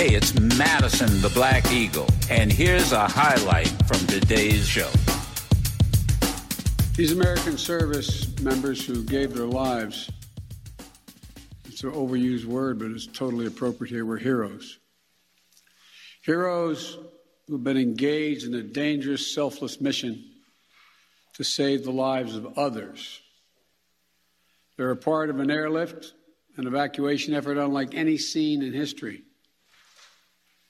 Hey, it's Madison the Black Eagle, and here's a highlight from today's show. These American service members who gave their lives, it's an overused word, but it's totally appropriate here, were heroes. Heroes who've been engaged in a dangerous, selfless mission to save the lives of others. They're a part of an airlift, an evacuation effort unlike any seen in history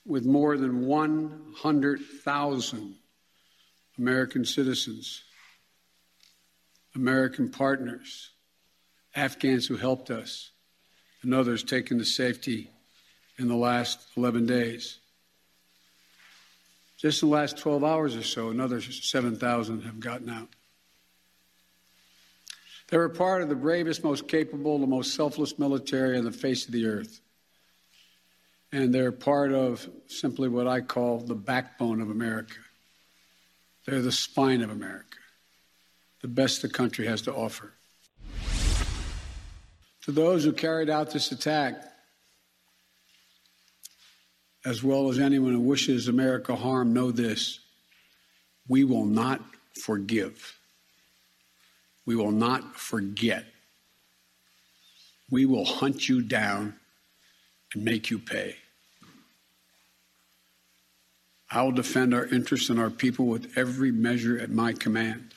with more than 100,000 American citizens, American partners, Afghans who helped us, and others taken to safety in the last 11 days. Just in the last 12 hours or so, another 7,000 have gotten out. They were part of the bravest, most capable, the most selfless military on the face of the earth and they're part of simply what I call the backbone of America. They're the spine of America, the best the country has to offer. To those who carried out this attack, as well as anyone who wishes America harm, know this we will not forgive. We will not forget. We will hunt you down and make you pay. I will defend our interests and our people with every measure at my command.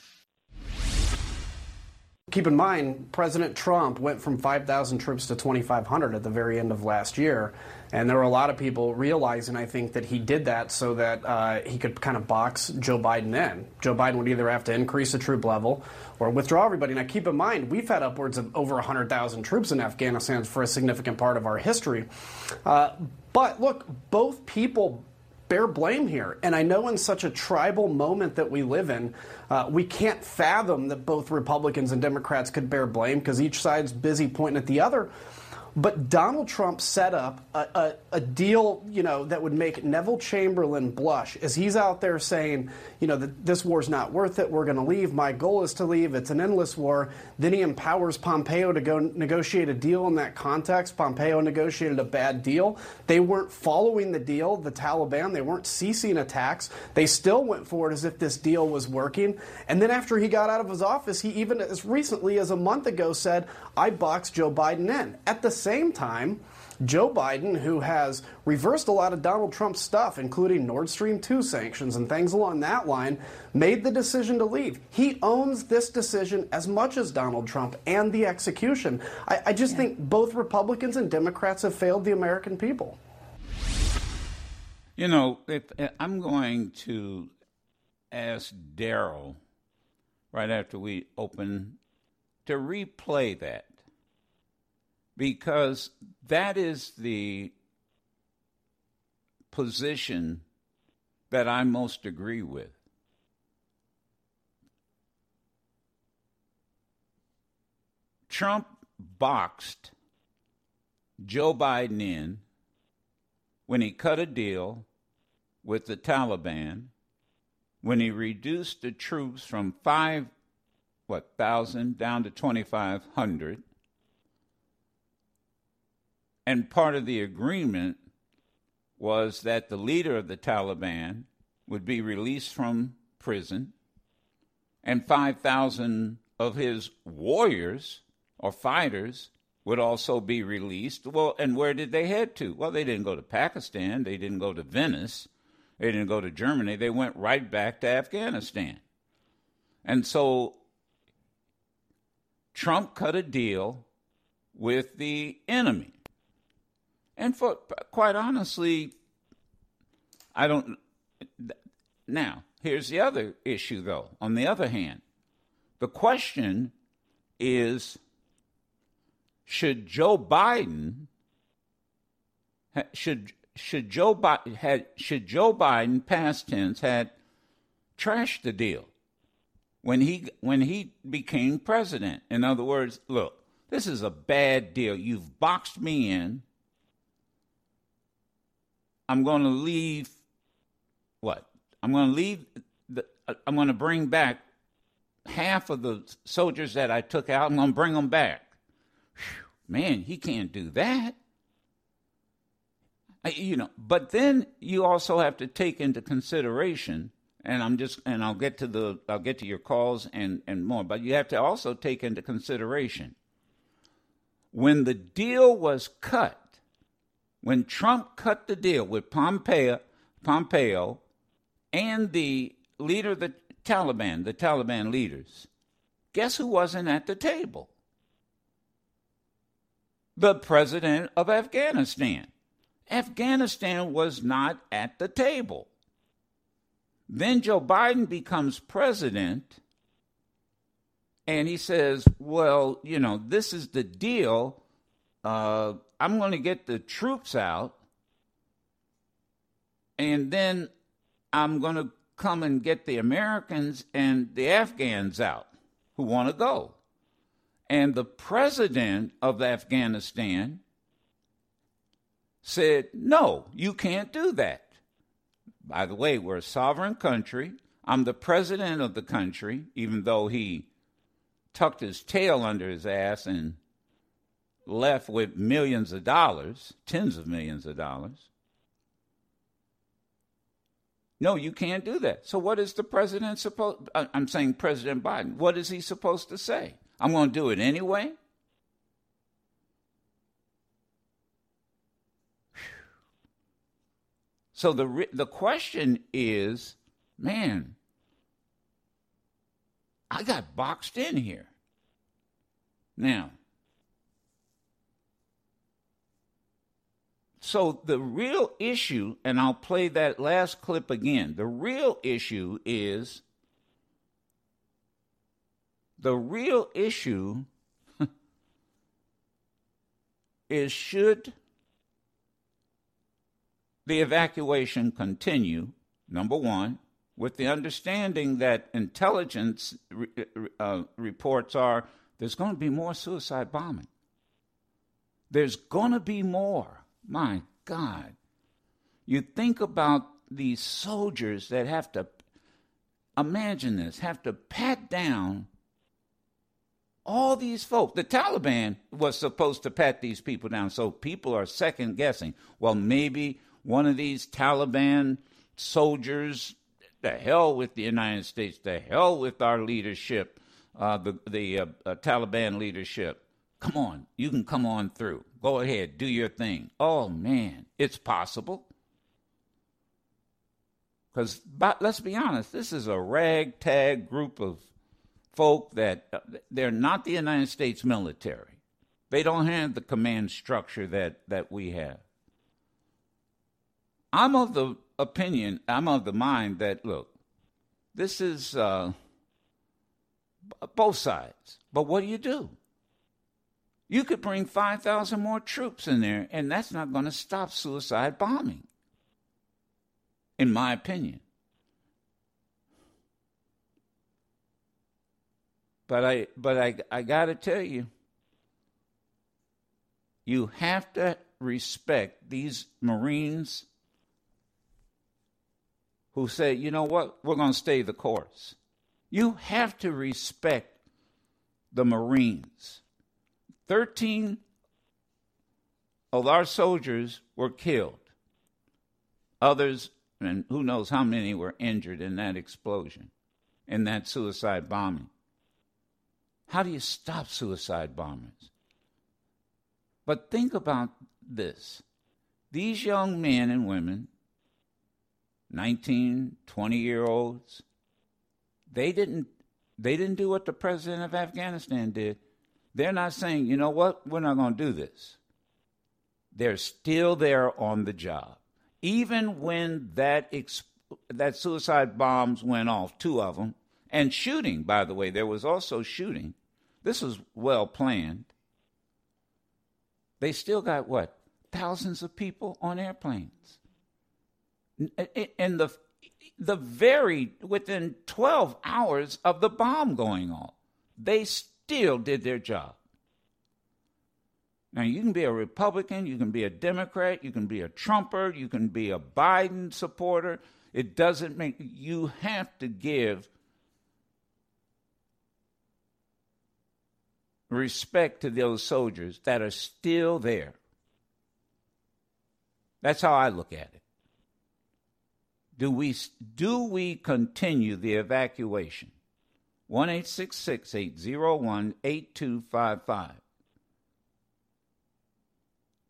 Keep in mind, President Trump went from 5,000 troops to 2,500 at the very end of last year. And there were a lot of people realizing, I think, that he did that so that uh, he could kind of box Joe Biden in. Joe Biden would either have to increase the troop level or withdraw everybody. Now, keep in mind, we've had upwards of over 100,000 troops in Afghanistan for a significant part of our history. Uh, but look, both people bear blame here. And I know in such a tribal moment that we live in, uh, we can't fathom that both Republicans and Democrats could bear blame because each side's busy pointing at the other. But Donald Trump set up a, a, a, deal, you know, that would make Neville Chamberlain blush as he's out there saying, you know, that this war's not worth it. We're going to leave. My goal is to leave. It's an endless war. Then he empowers Pompeo to go negotiate a deal in that context. Pompeo negotiated a bad deal. They weren't following the deal, the Taliban. They weren't ceasing attacks. They still went forward as if this deal was working. And then after he got out of his office, he even as recently as a month ago said, I boxed Joe Biden in. At the same time, Joe Biden, who has reversed a lot of Donald Trump's stuff, including Nord Stream 2 sanctions and things along that line, made the decision to leave. He owns this decision as much as Donald Trump and the execution. I, I just yeah. think both Republicans and Democrats have failed the American people. You know, if, I'm going to ask Daryl right after we open to replay that because that is the position that I most agree with. Trump boxed Joe Biden in when he cut a deal with the Taliban, when he reduced the troops from five what thousand down to twenty five hundred, and part of the agreement was that the leader of the Taliban would be released from prison, and 5,000 of his warriors or fighters would also be released. Well, and where did they head to? Well, they didn't go to Pakistan, they didn't go to Venice, they didn't go to Germany, they went right back to Afghanistan. And so Trump cut a deal with the enemy. And for quite honestly, I don't. Now, here's the other issue, though. On the other hand, the question is should Joe Biden should should Joe Biden had should Joe Biden past tense had trashed the deal when he when he became president. In other words, look, this is a bad deal. You've boxed me in. I'm going to leave what? I'm going to leave the, I'm going to bring back half of the soldiers that I took out. I'm going to bring them back. Whew, man, he can't do that. You know, but then you also have to take into consideration, and I'm just, and I'll get to the, I'll get to your calls and and more. But you have to also take into consideration when the deal was cut, when Trump cut the deal with Pompeo, Pompeo, and the leader of the Taliban, the Taliban leaders, guess who wasn't at the table? The president of Afghanistan. Afghanistan was not at the table. Then Joe Biden becomes president and he says, Well, you know, this is the deal. Uh, I'm going to get the troops out and then I'm going to come and get the Americans and the Afghans out who want to go. And the president of Afghanistan said, No, you can't do that. By the way, we're a sovereign country. I'm the president of the country, even though he tucked his tail under his ass and left with millions of dollars, tens of millions of dollars. No, you can't do that. So, what is the president supposed? I'm saying President Biden. What is he supposed to say? I'm going to do it anyway. So the the question is, man, I got boxed in here. Now, so the real issue, and I'll play that last clip again. The real issue is the real issue is should the evacuation continue, number one, with the understanding that intelligence uh, reports are there's going to be more suicide bombing. There's going to be more. My God. You think about these soldiers that have to, imagine this, have to pat down all these folks. The Taliban was supposed to pat these people down, so people are second guessing. Well, maybe one of these Taliban soldiers, the hell with the United States, the hell with our leadership, uh, the, the uh, uh, Taliban leadership. Come on, you can come on through. Go ahead, do your thing. Oh man, it's possible. Because let's be honest, this is a ragtag group of folk that uh, they're not the United States military. They don't have the command structure that, that we have. I'm of the opinion, I'm of the mind that, look, this is uh, both sides. But what do you do? You could bring 5,000 more troops in there, and that's not going to stop suicide bombing, in my opinion. But I, but I, I got to tell you, you have to respect these Marines who say, you know what, we're going to stay the course. You have to respect the Marines. 13 of our soldiers were killed. Others, and who knows how many, were injured in that explosion, in that suicide bombing. How do you stop suicide bombers? But think about this these young men and women 19, 20 year olds, they didn't they didn't do what the president of Afghanistan did. They're not saying, you know what, we're not going to do this. They're still there on the job. Even when that ex- that suicide bombs went off, two of them, and shooting, by the way, there was also shooting. This was well planned. They still got what? Thousands of people on airplanes And the the very within 12 hours of the bomb going off they still did their job now you can be a republican you can be a democrat you can be a trumper you can be a biden supporter it doesn't make you have to give respect to those soldiers that are still there That's how I look at it. Do we, do we continue the evacuation? 1 801 8255.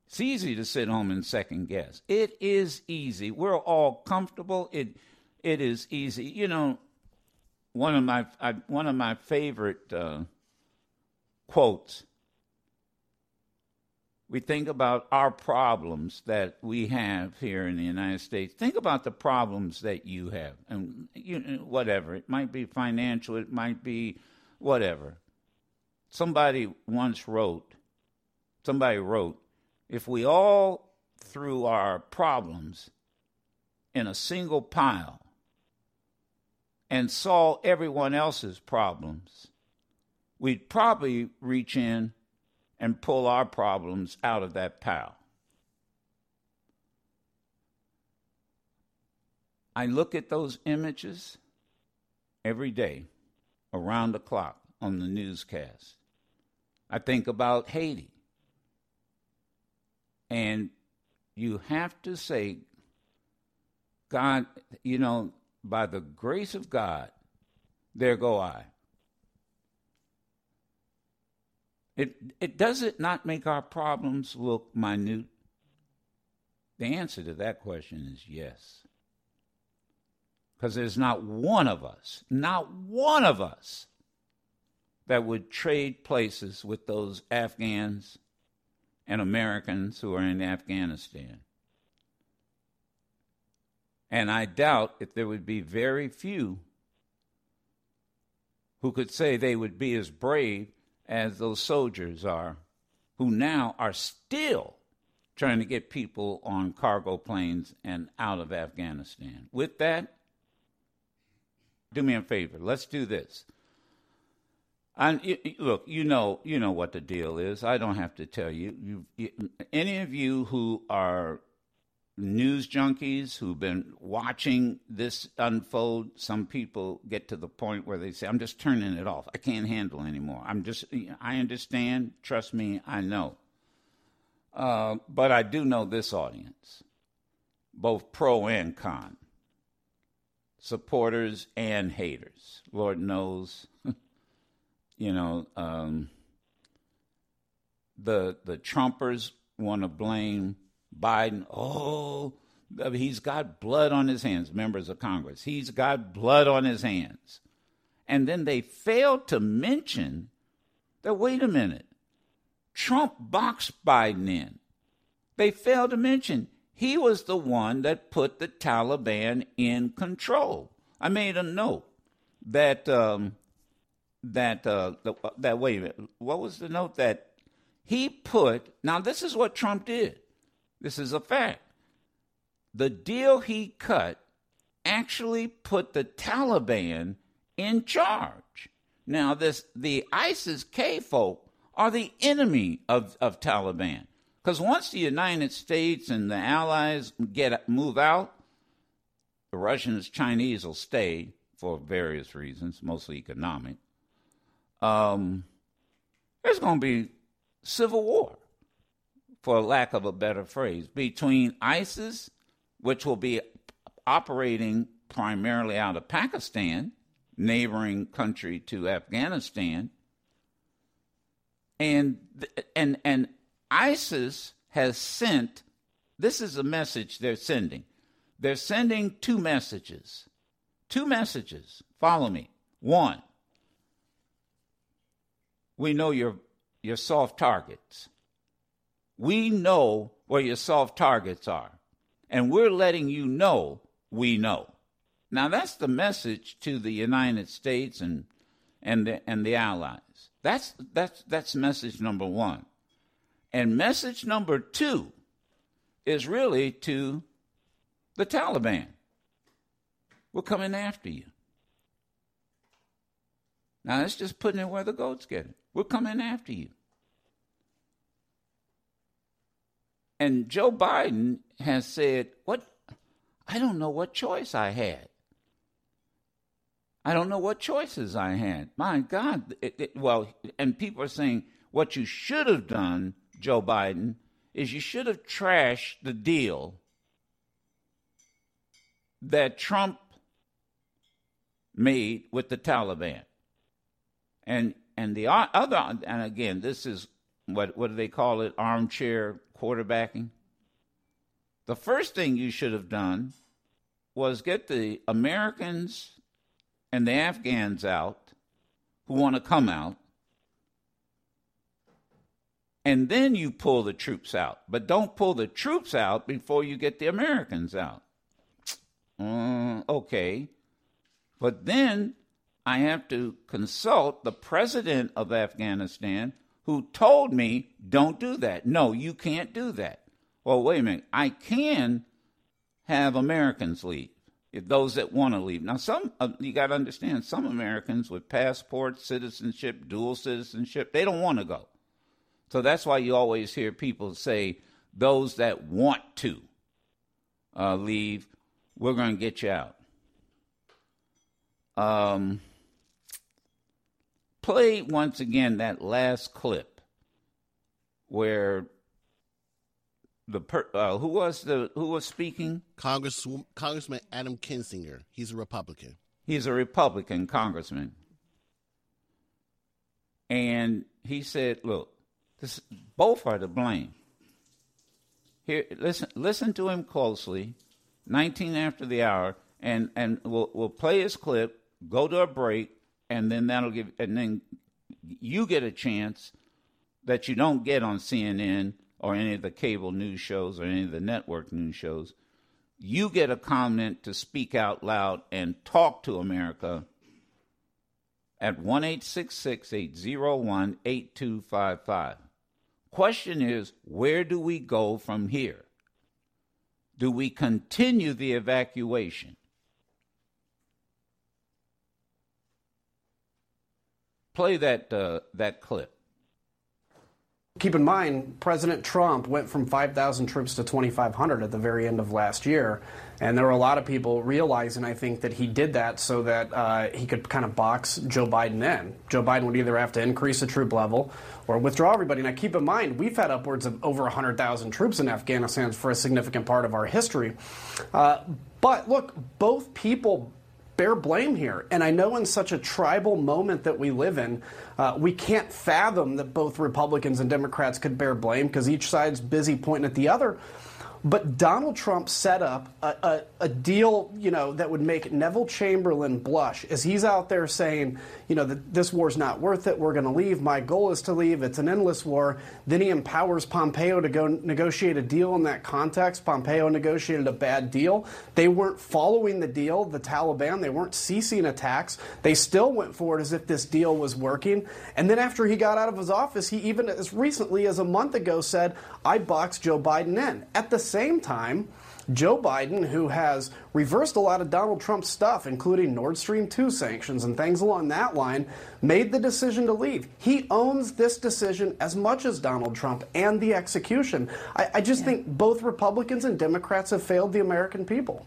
It's easy to sit home and second guess. It is easy. We're all comfortable. It, it is easy. You know, one of my I, one of my favorite uh, quotes. We think about our problems that we have here in the United States. Think about the problems that you have, and you whatever it might be financial, it might be whatever. Somebody once wrote. Somebody wrote, if we all threw our problems in a single pile and saw everyone else's problems, we'd probably reach in and pull our problems out of that pile. I look at those images every day around the clock on the newscast. I think about Haiti. And you have to say, God, you know, by the grace of God, there go I. It, it does it not make our problems look minute? The answer to that question is yes. Because there's not one of us, not one of us, that would trade places with those Afghans and Americans who are in Afghanistan. And I doubt if there would be very few who could say they would be as brave as those soldiers are, who now are still trying to get people on cargo planes and out of Afghanistan. With that, do me a favor. Let's do this. And look, you know, you know what the deal is. I don't have to tell you. you, you any of you who are news junkies who've been watching this unfold, some people get to the point where they say, I'm just turning it off. I can't handle anymore. I'm just, I understand. Trust me, I know. Uh, but I do know this audience, both pro and con, supporters and haters. Lord knows, you know, um, the the Trumpers want to blame Biden, oh, he's got blood on his hands, members of Congress. He's got blood on his hands. And then they failed to mention that, wait a minute, Trump boxed Biden in. They failed to mention he was the one that put the Taliban in control. I made a note that um, that uh, that wait a minute, what was the note that he put? Now this is what Trump did. This is a fact. The deal he cut actually put the Taliban in charge. Now, this the ISIS K folk are the enemy of, of Taliban. Because once the United States and the allies get move out, the Russians, Chinese will stay for various reasons, mostly economic. Um, there's going to be civil war for lack of a better phrase, between ISIS, which will be operating primarily out of Pakistan, neighboring country to Afghanistan, and and and ISIS has sent. This is a message they're sending. They're sending two messages. Two messages. Follow me. One, we know your your soft targets. We know where your soft targets are, and we're letting you know we know. Now that's the message to the United States and and the and the allies. That's that's that's message number 1. And message number 2 is really to the Taliban. We're coming after you. Now that's just putting it where the goats get it. We're coming after you. And Joe Biden has said, "What? I don't know what choice I had. I don't know what choices I had. My God! It, it, well, and people are saying what you should have done, Joe Biden, is you should have trashed the deal that Trump made with the Taliban. And and the other and again, this is what what do they call it? Armchair quarterbacking. The first thing you should have done was get the Americans and the Afghans out who want to come out. And then you pull the troops out. But don't pull the troops out before you get the Americans out. Uh, okay. But then I have to consult the president of Afghanistan who told me, don't do that. No, you can't do that. Well, wait a minute. I can have Americans leave, if those that want to leave. Now, some uh, you got to understand, some Americans with passports, citizenship, dual citizenship, they don't want to go. So that's why you always hear people say, those that want to uh, leave, we're going to get you out. Um, play once again that last clip where the per, uh, who was the who was speaking? Congress Congressman Adam Kinzinger. He's a Republican. He's a Republican congressman, and he said, "Look, this, both are to blame." Here, listen, listen to him closely. Nineteen after the hour, and and we'll we'll play his clip. Go to a break, and then that'll give, and then you get a chance that you don't get on CNN or any of the cable news shows or any of the network news shows, you get a comment to speak out loud and talk to America at 1 801 8255. Question is where do we go from here? Do we continue the evacuation? Play that, uh, that clip. Keep in mind, President Trump went from 5,000 troops to 2,500 at the very end of last year. And there were a lot of people realizing, I think, that he did that so that uh, he could kind of box Joe Biden in. Joe Biden would either have to increase the troop level or withdraw everybody. Now, keep in mind, we've had upwards of over 100,000 troops in Afghanistan for a significant part of our history. Uh, but look, both people bear blame here. And I know in such a tribal moment that we live in, uh, we can't fathom that both Republicans and Democrats could bear blame because each side's busy pointing at the other. But Donald Trump set up a, a, a, deal, you know, that would make Neville Chamberlain blush as he's out there saying, you know, that this war's not worth it. We're going to leave. My goal is to leave. It's an endless war. Then he empowers Pompeo to go negotiate a deal in that context. Pompeo negotiated a bad deal. They weren't following the deal, the Taliban. They weren't ceasing attacks. They still went forward as if this deal was working. And then after he got out of his office, he even as recently as a month ago said, I boxed Joe Biden in. At the same time, Joe Biden, who has reversed a lot of Donald Trump's stuff, including Nord Stream 2 sanctions and things along that line, made the decision to leave. He owns this decision as much as Donald Trump and the execution. I, I just yeah. think both Republicans and Democrats have failed the American people.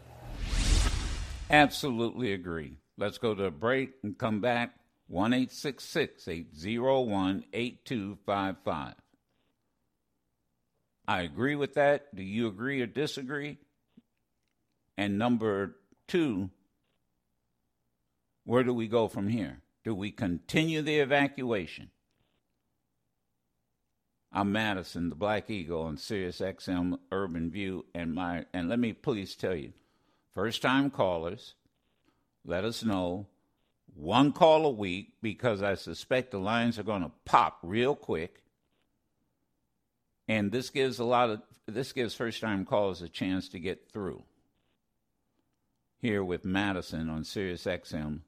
Absolutely agree. Let's go to a break and come back. 1 801 8255. I agree with that. Do you agree or disagree? And number two, where do we go from here? Do we continue the evacuation? I'm Madison, the Black Eagle on Sirius XM Urban View, and my and let me please tell you, first time callers, let us know one call a week because I suspect the lines are going to pop real quick. And this gives a lot of this gives first time callers a chance to get through here with Madison on Sirius XM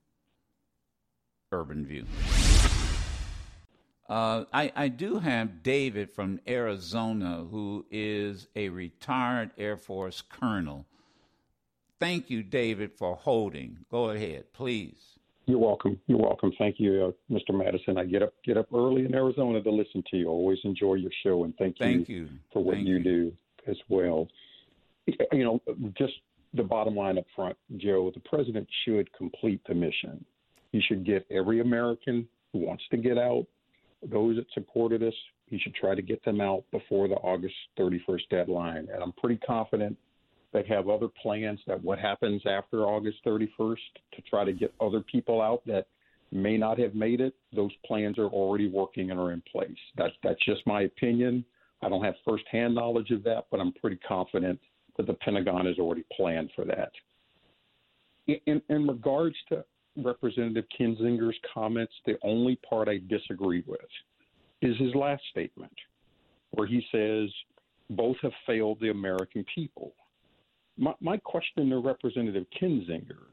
Urban View. Uh, I, I do have David from Arizona, who is a retired Air Force colonel. Thank you, David, for holding. Go ahead, please. You're welcome. You're welcome. Thank you, uh, Mr. Madison. I get up get up early in Arizona to listen to you. Always enjoy your show, and thank, thank you, you, for what you, you do as well. You know, just the bottom line up front, Joe, the president should complete the mission. He should get every American who wants to get out, those that supported us, he should try to get them out before the August 31st deadline. And I'm pretty confident They have other plans that what happens after August 31st to try to get other people out that may not have made it. Those plans are already working and are in place. That's that's just my opinion. I don't have firsthand knowledge of that, but I'm pretty confident that the Pentagon has already planned for that. In, in regards to Representative Kinzinger's comments, the only part I disagree with is his last statement, where he says both have failed the American people. My, my question to Representative Kinzinger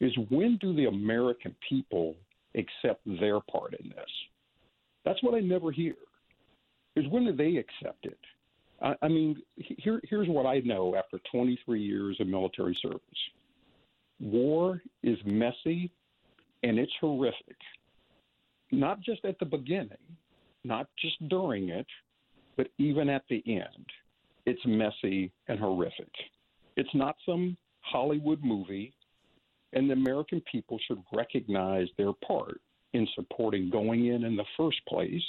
is when do the American people accept their part in this? That's what I never hear. Is when do they accept it? I, I mean, here, here's what I know after 23 years of military service war is messy and it's horrific. Not just at the beginning, not just during it, but even at the end. It's messy and horrific. It's not some Hollywood movie, and the American people should recognize their part in supporting going in in the first place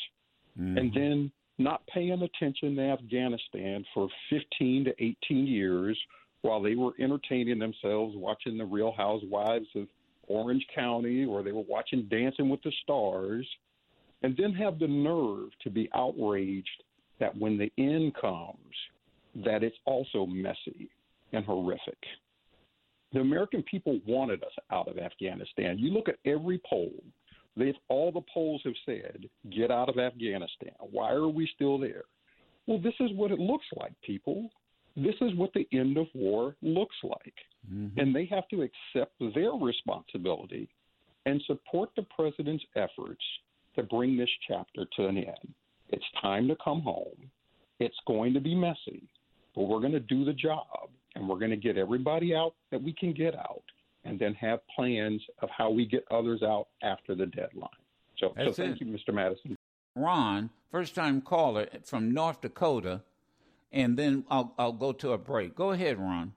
mm-hmm. and then not paying attention to Afghanistan for 15 to 18 years while they were entertaining themselves watching the Real Housewives of Orange County or they were watching Dancing with the Stars, and then have the nerve to be outraged that when the end comes, that it's also messy and horrific. The American people wanted us out of Afghanistan. You look at every poll, They've, all the polls have said, get out of Afghanistan. Why are we still there? Well, this is what it looks like, people. This is what the end of war looks like. Mm-hmm. And they have to accept their responsibility and support the president's efforts to bring this chapter to an end. It's time to come home. It's going to be messy, but we're going to do the job and we're going to get everybody out that we can get out and then have plans of how we get others out after the deadline. So, so thank it. you, Mr. Madison. Ron, first time caller from North Dakota, and then I'll, I'll go to a break. Go ahead, Ron.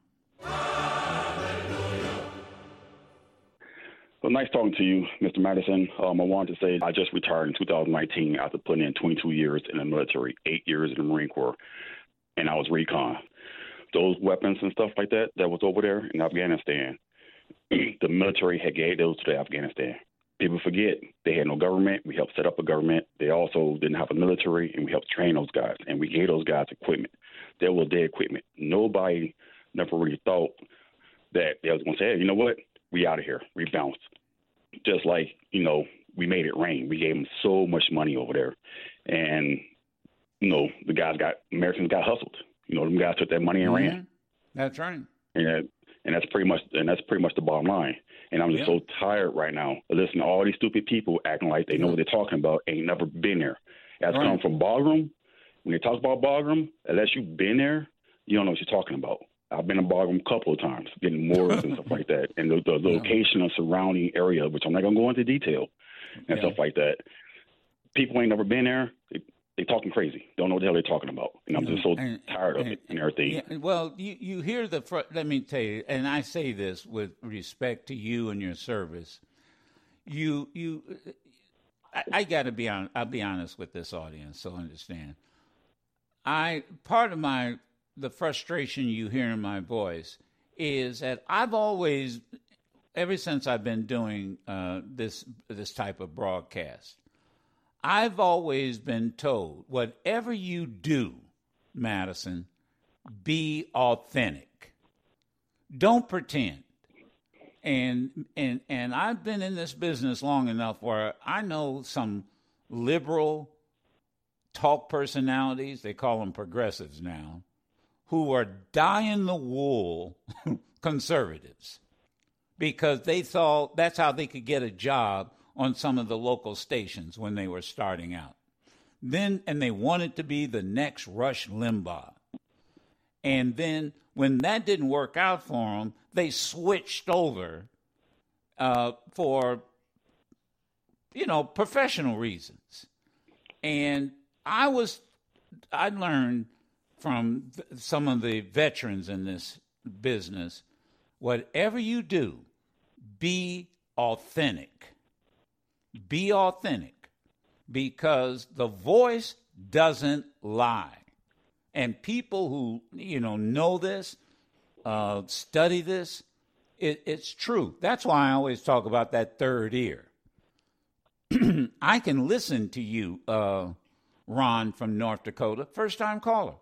Well, nice talking to you, Mr. Madison. Um, I wanted to say I just retired in 2019 after putting in 22 years in the military, eight years in the Marine Corps, and I was recon. Those weapons and stuff like that that was over there in Afghanistan, the military had gave those to Afghanistan. People forget they had no government. We helped set up a government. They also didn't have a military, and we helped train those guys. And we gave those guys equipment. They were their equipment. Nobody never really thought that they was going to say, hey, you know what? We out of here. We bounced. Just like you know, we made it rain. We gave them so much money over there, and you know, the guys got Americans got hustled. You know, them guys took that money and mm-hmm. ran. That's right. And and that's pretty much and that's pretty much the bottom line. And I'm just so tired right now of listening to all these stupid people acting like they know what they're talking about, ain't never been there. That's right. come from Bagram. When they talk about Bagram, unless you've been there, you don't know what you're talking about. I've been in Bagram a couple of times, getting mortars and stuff like that, and the, the location yeah. of surrounding area, which I'm not gonna go into detail, and yeah. stuff like that. People ain't never been there they talking crazy. Don't know what the hell they're talking about, and I'm just so and, tired of and, it and everything. Yeah, well, you you hear the fr- let me tell you, and I say this with respect to you and your service. You you, I, I got to be on. I'll be honest with this audience, so understand. I part of my the frustration you hear in my voice is that I've always, ever since I've been doing uh, this this type of broadcast I've always been told whatever you do, Madison, be authentic. Don't pretend. And and and I've been in this business long enough where I know some liberal talk personalities, they call them progressives now, who are dying the wool conservatives because they thought that's how they could get a job on some of the local stations when they were starting out. Then, and they wanted to be the next Rush Limbaugh. And then, when that didn't work out for them, they switched over uh, for, you know, professional reasons. And I was, I learned from some of the veterans in this business whatever you do, be authentic be authentic because the voice doesn't lie. And people who, you know, know this, uh, study this, it, it's true. That's why I always talk about that third ear. I can listen to you, uh, Ron from North Dakota, first time caller,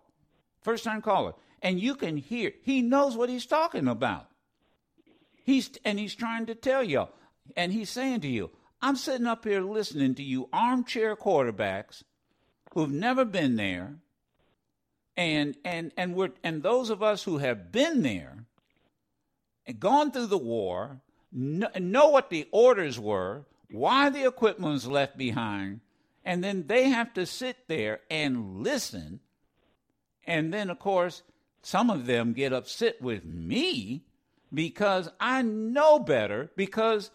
first time caller, and you can hear he knows what he's talking about. He's and he's trying to tell you, and he's saying to you, "I'm sitting up here listening to you, armchair quarterbacks who've never been there, and and and we're and those of us who have been there and gone through the war know, know what the orders were, why the equipment was left behind, and then they have to sit there and listen. And then, of course, some of them get upset with me because I know better because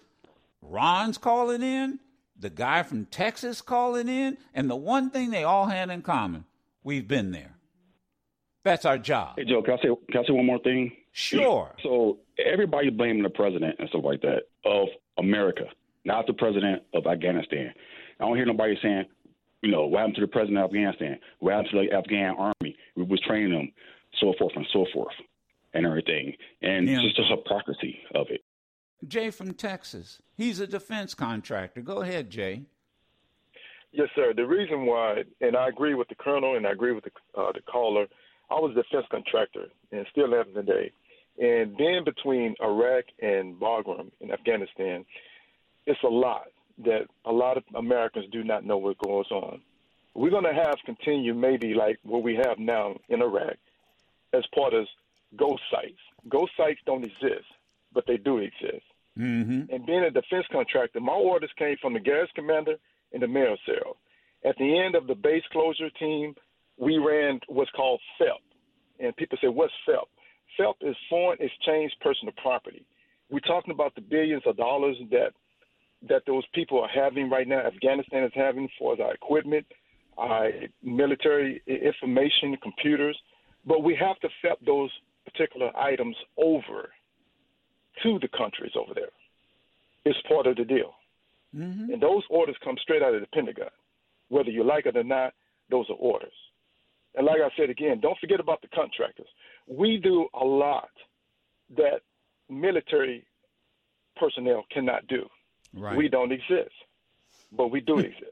Ron's calling in, the guy from Texas calling in, and the one thing they all had in common, we've been there. That's our job. Hey Joe, can I say can I say one more thing? Sure. So everybody blaming the president and stuff like that of America, not the president of Afghanistan. I don't hear nobody saying, you know, what happened to the president of Afghanistan? What happened to the Afghan army? We was training them, so forth and so forth, and everything. And Yeah. it's just the hypocrisy of it. Jay from Texas. He's a defense contractor. Go ahead, Jay. Yes, sir. The reason why, and I agree with the colonel, and I agree with the uh, the caller. I was a defense contractor, and still am today. And then between Iraq and Bagram in Afghanistan, it's a lot that a lot of Americans do not know what goes on. We're going to have continue maybe like what we have now in Iraq as part of ghost sites. Ghost sites don't exist, but they do exist. Mm-hmm. And being a defense contractor, my orders came from the garrison commander and the mayor cell. At the end of the base closure team, we ran what's called FELP. And people say, what's FELP? FELP is foreign exchange personal property. We're talking about the billions of dollars that that those people are having right now. Afghanistan is having for our equipment, our military information, computers. But we have to FELP those particular items over to the countries over there. It's part of the deal. Mm-hmm. And those orders come straight out of the Pentagon. Whether you like it or not, those are orders. And like I said again, don't forget about the contractors. We do a lot that military personnel cannot do. Right. We don't exist, but we do exist.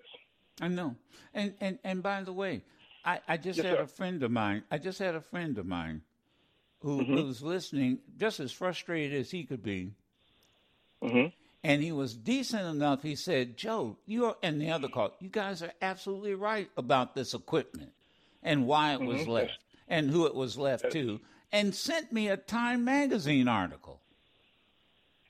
I know. And and and by the way, I, I just Yes, had sir. a friend of mine. I just had a friend of mine who Mm-hmm. who's listening, just as frustrated as he could be. Mhm. And he was decent enough. He said, "Joe, you are," and the other call. You guys are absolutely right about this equipment and why it Mm-hmm. was left and who it was left to, and sent me a Time magazine article.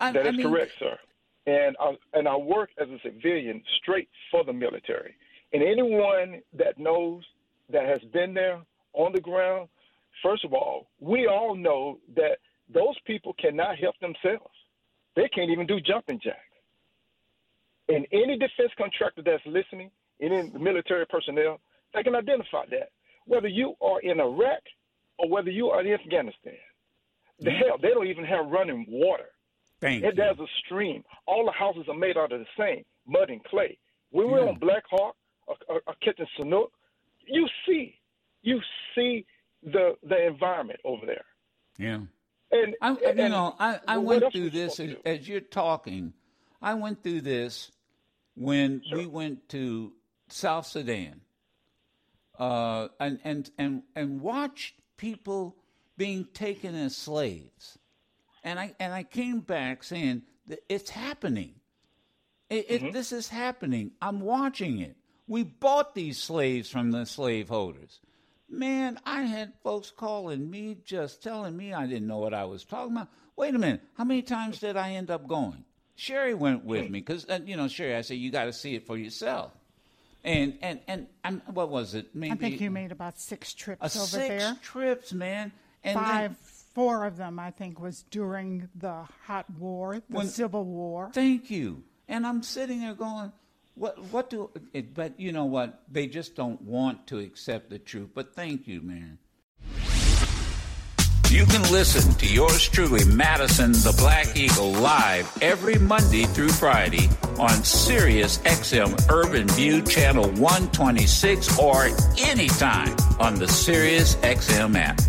I, That I is mean, correct, sir. And I, and I work as a civilian straight for the military. And anyone that knows that has been there on the ground, first of all, we all know that those people cannot help themselves. They can't even do jumping jacks. And any defense contractor that's listening, any military personnel, they can identify that. Whether you are in Iraq or whether you are in Afghanistan. The mm-hmm. hell, they don't even have running water. Thank has a stream. All the houses are made out of the same mud and clay. When we're on Black Hawk or, or, or Kitchen Chinook, you see, you see the the environment over there. Yeah. And, I, and you know, I, I went through this as, supposed to do? as you're talking. I went through this when we went to South Sudan, uh, and and and and watched people being taken as slaves, and I and I came back saying that it's happening. It, Mm-hmm. it, This is happening. I'm watching it. We bought these slaves from the slaveholders. Man, I had folks calling me just telling me I didn't know what I was talking about. Wait a minute. How many times did I end up going? Sherry went with me because, uh, you know, Sherry, I said, you got to see it for yourself. And, and, and, and what was it? Maybe I think you made about six trips a over six there. trips, man. And then- Five, four of them, I think, was during the hot war, the When- Civil War. Thank you. And I'm sitting there going, what? What do? But you know what? They just don't want to accept the truth. But thank you, man. You can listen to yours truly, Madison the Black Eagle, live every Monday through Friday on Sirius XM Urban View Channel 126 or anytime on the Sirius XM app.